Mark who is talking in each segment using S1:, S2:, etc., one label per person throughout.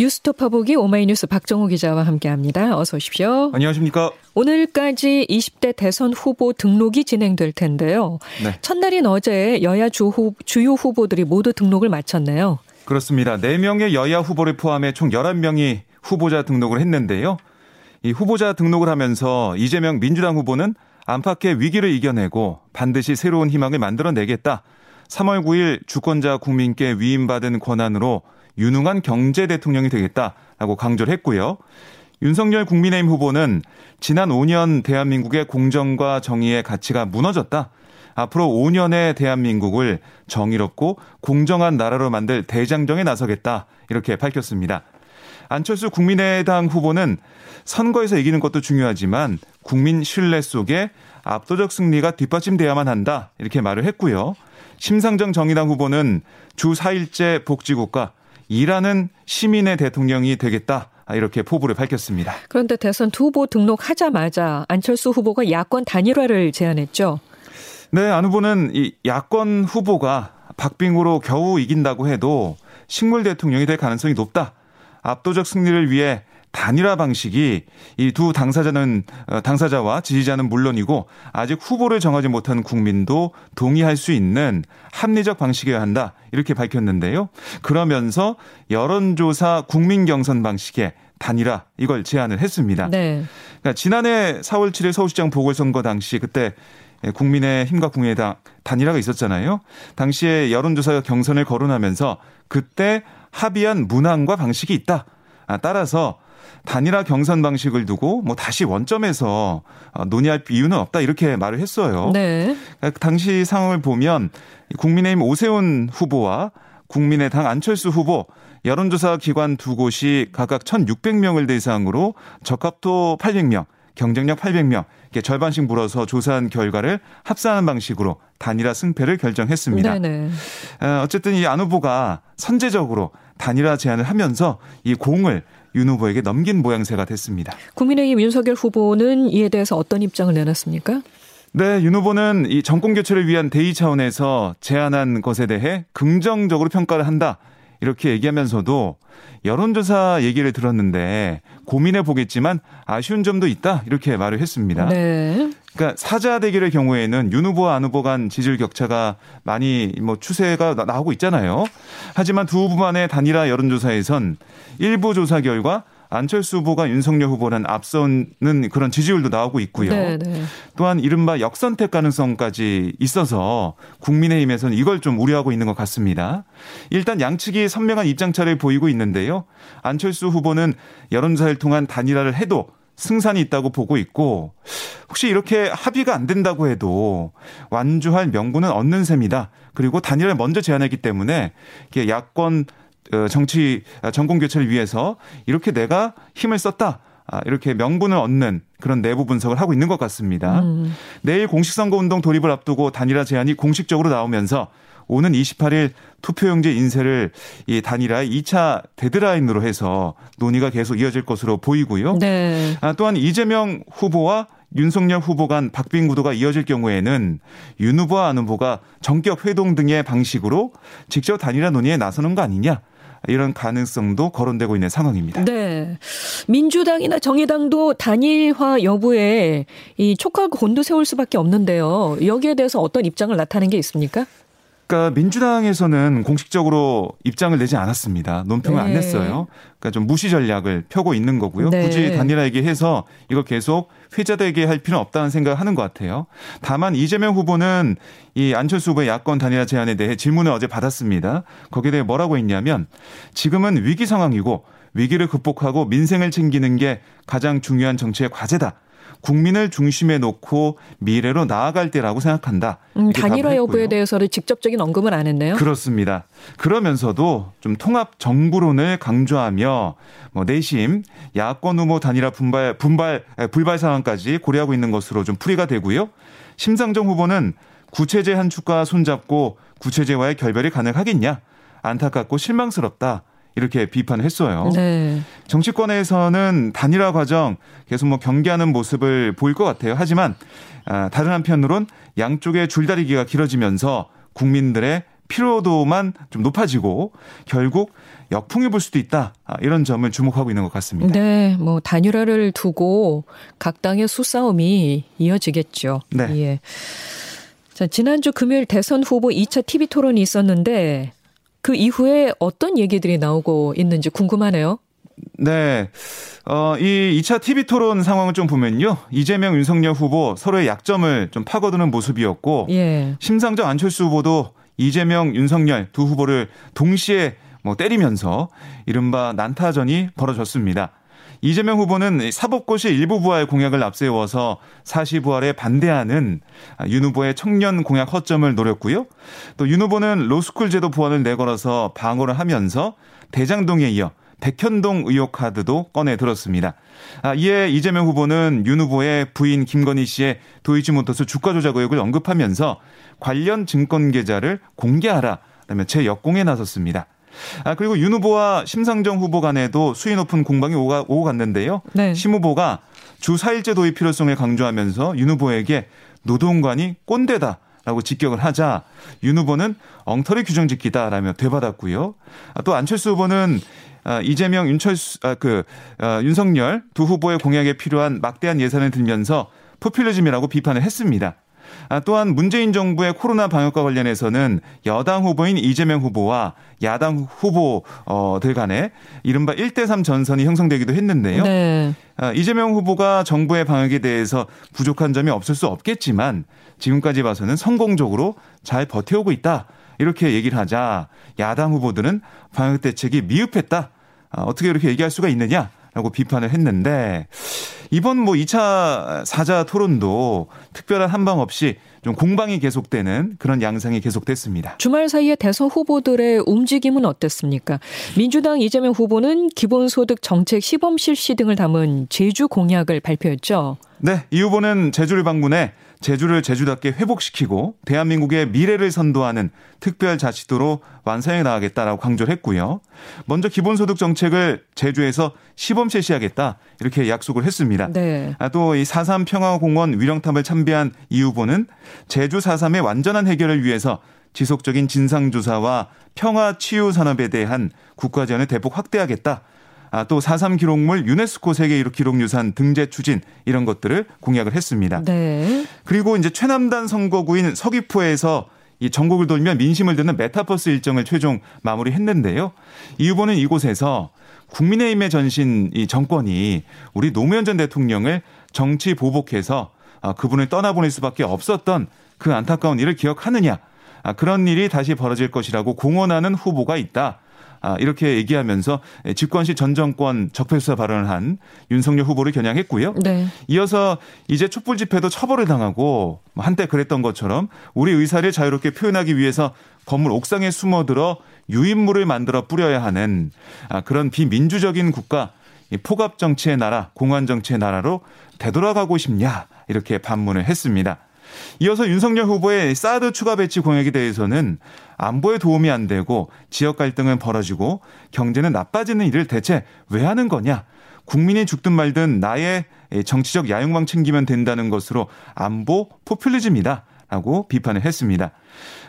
S1: 뉴스토퍼 보기 오마이뉴스 박정호 기자와 함께합니다. 어서 오십시오.
S2: 안녕하십니까.
S1: 오늘까지 20대 대선 후보 등록이 진행될 텐데요. 네. 첫날인 어제 여야 주후, 주요 후보들이 모두 등록을 마쳤네요.
S2: 그렇습니다. 4명의 여야 후보를 포함해 총 11명이 후보자 등록을 했는데요. 이 후보자 등록을 하면서 이재명 민주당 후보는 안팎의 위기를 이겨내고 반드시 새로운 희망을 만들어내겠다. 3월 9일 주권자 국민께 위임받은 권한으로 유능한 경제 대통령이 되겠다라고 강조를 했고요. 윤석열 국민의힘 후보는 지난 5년 대한민국의 공정과 정의의 가치가 무너졌다. 앞으로 5년의 대한민국을 정의롭고 공정한 나라로 만들 대장정에 나서겠다. 이렇게 밝혔습니다. 안철수 국민의당 후보는 선거에서 이기는 것도 중요하지만 국민 신뢰 속에 압도적 승리가 뒷받침돼야만 한다. 이렇게 말을 했고요. 심상정 정의당 후보는 주 4일째 복지국가 일하는 시민의 대통령이 되겠다. 이렇게 포부를 밝혔습니다.
S1: 그런데 대선 두 후보 등록하자마자 안철수 후보가 야권 단일화를 제안했죠.
S2: 네, 안 후보는 이 야권 후보가 박빙으로 겨우 이긴다고 해도 식물 대통령이 될 가능성이 높다. 압도적 승리를 위해 단일화 방식이 이 두 당사자는 어, 당사자와 지지자는 물론이고 아직 후보를 정하지 못한 국민도 동의할 수 있는 합리적 방식이어야 한다 이렇게 밝혔는데요. 그러면서 여론조사 국민 경선 방식의 단일화 이걸 제안을 했습니다. 네. 그러니까 지난해 4월 7일 서울시장 보궐선거 당시 그때 국민의힘과 국민의당 단일화가 있었잖아요. 당시에 여론조사 경선을 거론하면서 그때 합의한 문항과 방식이 있다. 아, 따라서 단일화 경선 방식을 두고 뭐 다시 원점에서 어, 논의할 이유는 없다 이렇게 말을 했어요. 네. 그러니까 당시 상황을 보면 국민의힘 오세훈 후보와 국민의당 안철수 후보 여론조사 기관 두 곳이 각각 1,600명을 대상으로 적합도 800명, 경쟁력 800명 이렇게 절반씩 물어서 조사한 결과를 합산하는 방식으로 단일화 승패를 결정했습니다. 네네. 어, 어쨌든 이 안 후보가 선제적으로 단일화 제안을 하면서 이 공을 윤 후보에게 넘긴 모양새가 됐습니다.
S1: 국민의힘 윤석열 후보는 이에 대해서 어떤 입장을 내놨습니까?
S2: 네, 윤 후보는 이 정권 교체를 위한 대의 차원에서 제안한 것에 대해 긍정적으로 평가를 한다. 이렇게 얘기하면서도 여론조사 얘기를 들었는데 고민해 보겠지만 아쉬운 점도 있다 이렇게 말을 했습니다. 네. 그러니까 사자 대결의 경우에는 윤 후보와 안 후보 간 지지율 격차가 많이 뭐 추세가 나오고 있잖아요. 하지만 두 후보만의 단일화 여론조사에선 일부 조사 결과 안철수 후보가 윤석열 후보는 앞서는 그런 지지율도 나오고 있고요. 네네. 네. 또한 이른바 역선택 가능성까지 있어서 국민의힘에서는 이걸 좀 우려하고 있는 것 같습니다. 일단 양측이 선명한 입장차를 보이고 있는데요. 안철수 후보는 여론조사를 통한 단일화를 해도 승산이 있다고 보고 있고 혹시 이렇게 합의가 안 된다고 해도 완주할 명분은 얻는 셈이다. 그리고 단일화를 먼저 제안했기 때문에 야권 어, 정치 아, 정권 교체를 위해서 이렇게 내가 힘을 썼다. 아, 이렇게 명분을 얻는 그런 내부 분석을 하고 있는 것 같습니다. 음. 내일 공식선거 운동 돌입을 앞두고 단일화 제안이 공식적으로 나오면서 오는 28일 투표용지 인쇄를 이 단일화의 2차 데드라인으로 해서 논의가 계속 이어질 것으로 보이고요. 네. 아, 또한 이재명 후보와 윤석열 후보 간 박빙 구도가 이어질 경우에는 윤 후보와 안 후보가 전격 회동 등의 방식으로 직접 단일화 논의에 나서는 거 아니냐. 이런 가능성도 거론되고 있는 상황입니다.
S1: 네. 민주당이나 정의당도 단일화 여부에 이 촉각을 곤두 세울 수밖에 없는데요. 여기에 대해서 어떤 입장을 나타낸 게 있습니까?
S2: 그러니까 민주당에서는 공식적으로 입장을 내지 않았습니다. 논평을 네. 안 냈어요. 그러니까 좀 무시 전략을 펴고 있는 거고요. 네. 굳이 단일화 얘기해서 이거 계속 회자되게 할 필요는 없다는 생각을 하는 것 같아요. 다만 이재명 후보는 이 안철수 후보의 야권 단일화 제안에 대해 질문을 어제 받았습니다. 거기에 대해 뭐라고 했냐면 지금은 위기 상황이고 위기를 극복하고 민생을 챙기는 게 가장 중요한 정치의 과제다. 국민을 중심에 놓고 미래로 나아갈 때라고 생각한다.
S1: 음, 단일화 여부에 대해서는 직접적인 언급은 안 했네요.
S2: 그렇습니다. 그러면서도 좀 통합 정부론을 강조하며 뭐 내심 야권 후보 단일화 분발 분발 불발 상황까지 고려하고 있는 것으로 좀 풀이가 되고요. 심상정 후보는 구체제 한 축과 손잡고 구체제와의 결별이 가능하겠냐? 안타깝고 실망스럽다. 이렇게 비판을 했어요. 네. 정치권에서는 단일화 과정 계속 뭐 경계하는 모습을 보일 것 같아요. 하지만 아, 다른 한편으론 양쪽의 줄다리기가 길어지면서 국민들의 피로도만 좀 높아지고 결국 역풍이 불 수도 있다. 아, 이런 점을 주목하고 있는 것 같습니다.
S1: 네, 뭐 단일화를 두고 각 당의 수싸움이 이어지겠죠.
S2: 네.
S1: 예. 자, 지난주 금요일 대선 후보 2차 TV 토론이 있었는데 그 이후에 어떤 얘기들이 나오고 있는지 궁금하네요.
S2: 네. 어, 이 2차 TV 토론 상황을 좀 보면요. 이재명, 윤석열 후보 서로의 약점을 좀 파고드는 모습이었고,
S1: 예.
S2: 심상정 안철수 후보도 이재명, 윤석열 두 후보를 동시에 뭐 때리면서 이른바 난타전이 벌어졌습니다. 이재명 후보는 사법고시 일부 부활 공약을 앞세워서 사시 부활에 반대하는 윤 후보의 청년 공약 허점을 노렸고요. 또 윤 후보는 로스쿨 제도 부활을 내걸어서 방어를 하면서 대장동에 이어 백현동 의혹 카드도 꺼내 들었습니다. 아, 이에 이재명 후보는 윤 후보의 부인 김건희 씨의 도이치모터스 주가 조작 의혹을 언급하면서 관련 증권 계좌를 공개하라 라며 재역공에 나섰습니다. 아, 그리고 윤 후보와 심상정 후보 간에도 수위 높은 공방이 오가, 오고 갔는데요.
S1: 네.
S2: 심 후보가 주 4일제 도입 필요성을 강조하면서 윤 후보에게 노동관이 꼰대다. 라고 직격을 하자 윤 후보는 엉터리 규정 짓기다라며 되받았고요. 아, 또 안철수 후보는 아, 이재명, 윤철수, 아, 그, 아, 윤석열 두 후보의 공약에 필요한 막대한 예산을 들면서 포퓰리즘이라고 비판을 했습니다. 아, 또한 문재인 정부의 코로나 방역과 관련해서는 여당 후보인 이재명 후보와 야당 후보들 간에 이른바 1대3 전선이 형성되기도 했는데요.
S1: 네.
S2: 아, 이재명 후보가 정부의 방역에 대해서 부족한 점이 없을 수 없겠지만 지금까지 봐서는 성공적으로 잘 버텨오고 있다. 이렇게 얘기를 하자 야당 후보들은 방역 대책이 미흡했다. 아, 어떻게 이렇게 얘기할 수가 있느냐라고 비판을 했는데 이번 뭐 2차 사자 토론도 특별한 한방 없이 좀 공방이 계속되는 그런 양상이 계속됐습니다.
S1: 주말 사이에 대선 후보들의 움직임은 어땠습니까? 민주당 이재명 후보는 기본소득 정책 시범 실시 등을 담은 제주 공약을 발표했죠.
S2: 네, 이 후보는 제주를 방문해 제주를 제주답게 회복시키고 대한민국의 미래를 선도하는 특별 자치도로 완성해 나가겠다라고 강조를 했고요. 먼저 기본소득 정책을 제주에서 시범 실시하겠다 이렇게 약속을 했습니다.
S1: 네.
S2: 아, 또이 4.3 평화공원 위령탑을 참배한 이 후보는 제주 4.3의 완전한 해결을 위해서 지속적인 진상조사와 평화 치유 산업에 대한 국가 지원을 대폭 확대하겠다. 아, 또 4.3 기록물 유네스코 세계 기록유산 등재 추진 이런 것들을 공약을 했습니다.
S1: 네.
S2: 그리고 이제 최남단 선거구인 서귀포에서 이 전국을 돌며 민심을 듣는 메타버스 일정을 최종 마무리했는데요. 이 후보는 이곳에서 국민의힘의 전신 이 정권이 우리 노무현 전 대통령을 정치 보복해서 아, 그분을 떠나보낼 수밖에 없었던 그 안타까운 일을 기억하느냐. 아, 그런 일이 다시 벌어질 것이라고 공언하는 후보가 있다. 아, 이렇게 얘기하면서 집권시 전 정권 적폐수사 발언을 한 윤석열 후보를 겨냥했고요.
S1: 네.
S2: 이어서 이제 촛불 집회도 처벌을 당하고 뭐 한때 그랬던 것처럼 우리 의사를 자유롭게 표현하기 위해서 건물 옥상에 숨어들어 유인물을 만들어 뿌려야 하는 아, 그런 비민주적인 국가 포갑 정치의 나라, 공안 정치의 나라로 되돌아가고 싶냐 이렇게 반문을 했습니다. 이어서 윤석열 후보의 사드 추가 배치 공약에 대해서는 안보에 도움이 안 되고 지역 갈등은 벌어지고 경제는 나빠지는 일을 대체 왜 하는 거냐? 국민이 죽든 말든 나의 정치적 야용망 챙기면 된다는 것으로 안보 포퓰리즘이다. 라고 비판을 했습니다.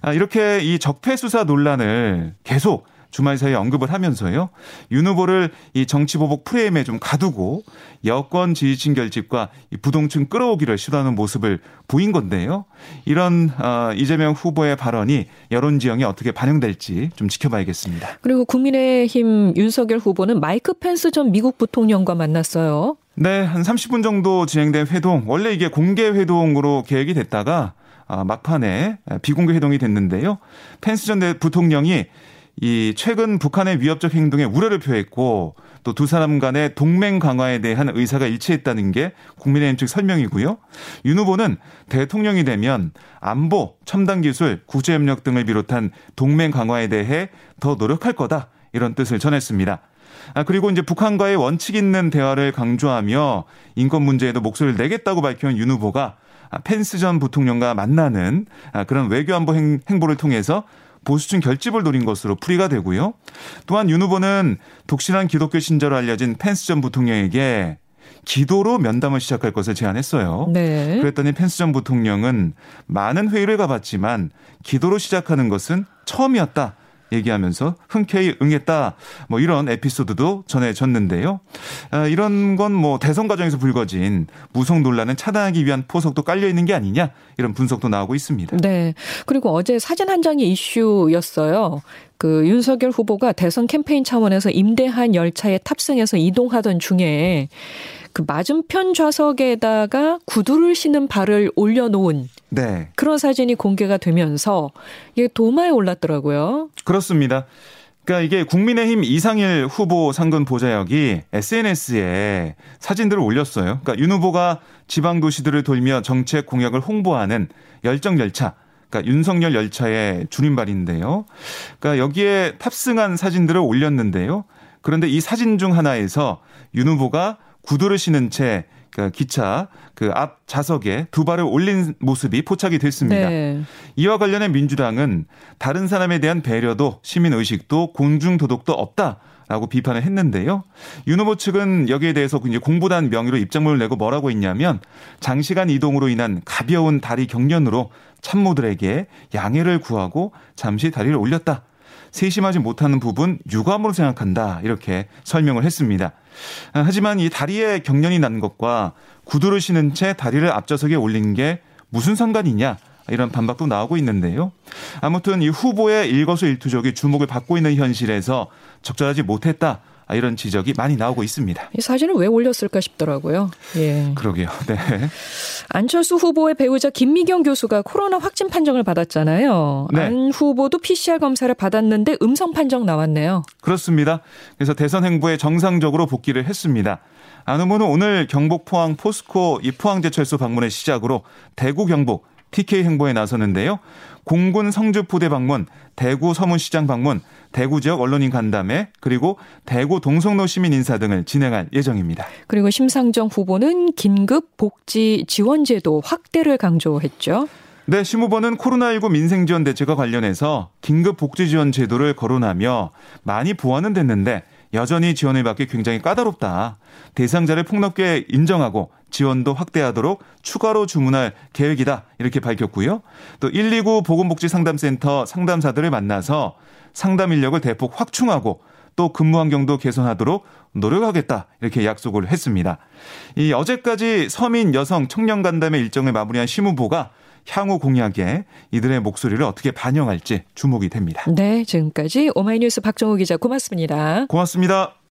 S2: 아, 이렇게 이 적폐 수사 논란을 계속 주말 사이에 언급을 하면서요. 윤 후보를 이 정치 보복 프레임에 좀 가두고 여권 지지층 결집과 부동층 끌어오기를 시도하는 모습을 보인 건데요. 이런 어, 이재명 후보의 발언이 여론 지형에 어떻게 반영될지 좀 지켜봐야겠습니다.
S1: 그리고 국민의힘 윤석열 후보는 마이크 펜스 전 미국 부통령과 만났어요.
S2: 네, 한 30분 정도 진행된 회동. 원래 이게 공개 회동으로 계획이 됐다가 아, 막판에 비공개 회동이 됐는데요. 펜스 전 부통령이 이 최근 북한의 위협적 행동에 우려를 표했고 또 두 사람 간의 동맹 강화에 대한 의사가 일치했다는 게 국민의힘 측 설명이고요. 윤 후보는 대통령이 되면 안보, 첨단 기술, 국제협력 등을 비롯한 동맹 강화에 대해 더 노력할 거다 이런 뜻을 전했습니다. 아, 그리고 이제 북한과의 원칙 있는 대화를 강조하며 인권 문제에도 목소리를 내겠다고 밝힌 윤 후보가 펜스 전 부통령과 만나는 아, 그런 외교안보 행, 행보를 통해서 보수층 결집을 노린 것으로 풀이가 되고요. 또한 윤 후보는 독실한 기독교 신자로 알려진 펜스 전 부통령에게 기도로 면담을 시작할 것을 제안했어요.
S1: 네.
S2: 그랬더니 펜스 전 부통령은 많은 회의를 가봤지만 기도로 시작하는 것은 처음이었다. 얘기하면서 흔쾌히 응했다. 뭐 이런 에피소드도 전해졌는데요. 아, 이런 건 뭐 대선 과정에서 불거진 무속 논란은 차단하기 위한 포석도 깔려 있는 게 아니냐 이런 분석도 나오고 있습니다.
S1: 네. 그리고 어제 사진 한 장이 이슈였어요. 그 윤석열 후보가 대선 캠페인 차원에서 임대한 열차에 탑승해서 이동하던 중에 그 맞은편 좌석에다가 구두를 신은 발을 올려놓은
S2: 네.
S1: 그런 사진이 공개가 되면서 이게 도마에 올랐더라고요.
S2: 그렇습니다. 그러니까 이게 국민의힘 이상일 후보 상근 보좌역이 SNS에 사진들을 올렸어요. 그러니까 윤 후보가 지방 도시들을 돌며 정책 공약을 홍보하는 열정 열차. 그러니까 윤석열 열차의 줄임말인데요. 그러니까 여기에 탑승한 사진들을 올렸는데요. 그런데 이 사진 중 하나에서 윤 후보가 구두를 신은 채그 기차 그 앞 좌석에 두 발을 올린 모습이 포착이 됐습니다.
S1: 네.
S2: 이와 관련해 민주당은 다른 사람에 대한 배려도 시민 의식도 공중 도덕도 없다. 라고 비판을 했는데요. 윤 후보 측은 여기에 대해서 이제 공부단 명의로 입장문을 내고 뭐라고 했냐면 장시간 이동으로 인한 가벼운 다리 경련으로 참모들에게 양해를 구하고 잠시 다리를 올렸다. 세심하지 못하는 부분 유감으로 생각한다. 이렇게 설명을 했습니다. 아, 하지만 이 다리에 경련이 난 것과 구두를 신은 채 다리를 앞좌석에 올린 게 무슨 상관이냐. 이런 반박도 나오고 있는데요. 아무튼 이 후보의 일거수일투족이 주목을 받고 있는 현실에서 적절하지 못했다. 아, 이런 지적이 많이 나오고 있습니다.
S1: 이 사진을 왜 올렸을까 싶더라고요. 예.
S2: 그러게요. 네.
S1: 안철수 후보의 배우자 김미경 교수가 코로나 확진 판정을 받았잖아요.
S2: 네.
S1: 안 후보도 PCR 검사를 받았는데 음성 판정 나왔네요.
S2: 그렇습니다. 그래서 대선 행보에 정상적으로 복귀를 했습니다. 안 후보는 오늘 경북 포항 포스코 이 포항제철소 방문을 시작으로 대구 경북 TK 행보에 나서는데요. 공군 성주 포대 방문, 대구 서문시장 방문, 대구 지역 언론인 간담회, 그리고 대구 동성로 시민 인사 등을 진행할 예정입니다.
S1: 그리고 심상정 후보는 긴급 복지 지원 제도 확대를 강조했죠.
S2: 네, 심 후보는 코로나19 민생지원 대책과 관련해서 긴급 복지 지원 제도를 거론하며 많이 보완은 됐는데 여전히 지원을 받기 굉장히 까다롭다. 대상자를 폭넓게 인정하고 지원도 확대하도록 추가로 주문할 계획이다. 이렇게 밝혔고요. 또 129 보건복지 상담센터 상담사들을 만나서 상담 인력을 대폭 확충하고 또 근무 환경도 개선하도록 노력하겠다 이렇게 약속을 했습니다. 이 어제까지 서민 여성 청년 간담회 일정을 마무리한 심 후보가 향후 공약에 이들의 목소리를 어떻게 반영할지 주목이 됩니다.
S1: 네, 지금까지 오마이뉴스 박정우 기자 고맙습니다.
S2: 고맙습니다.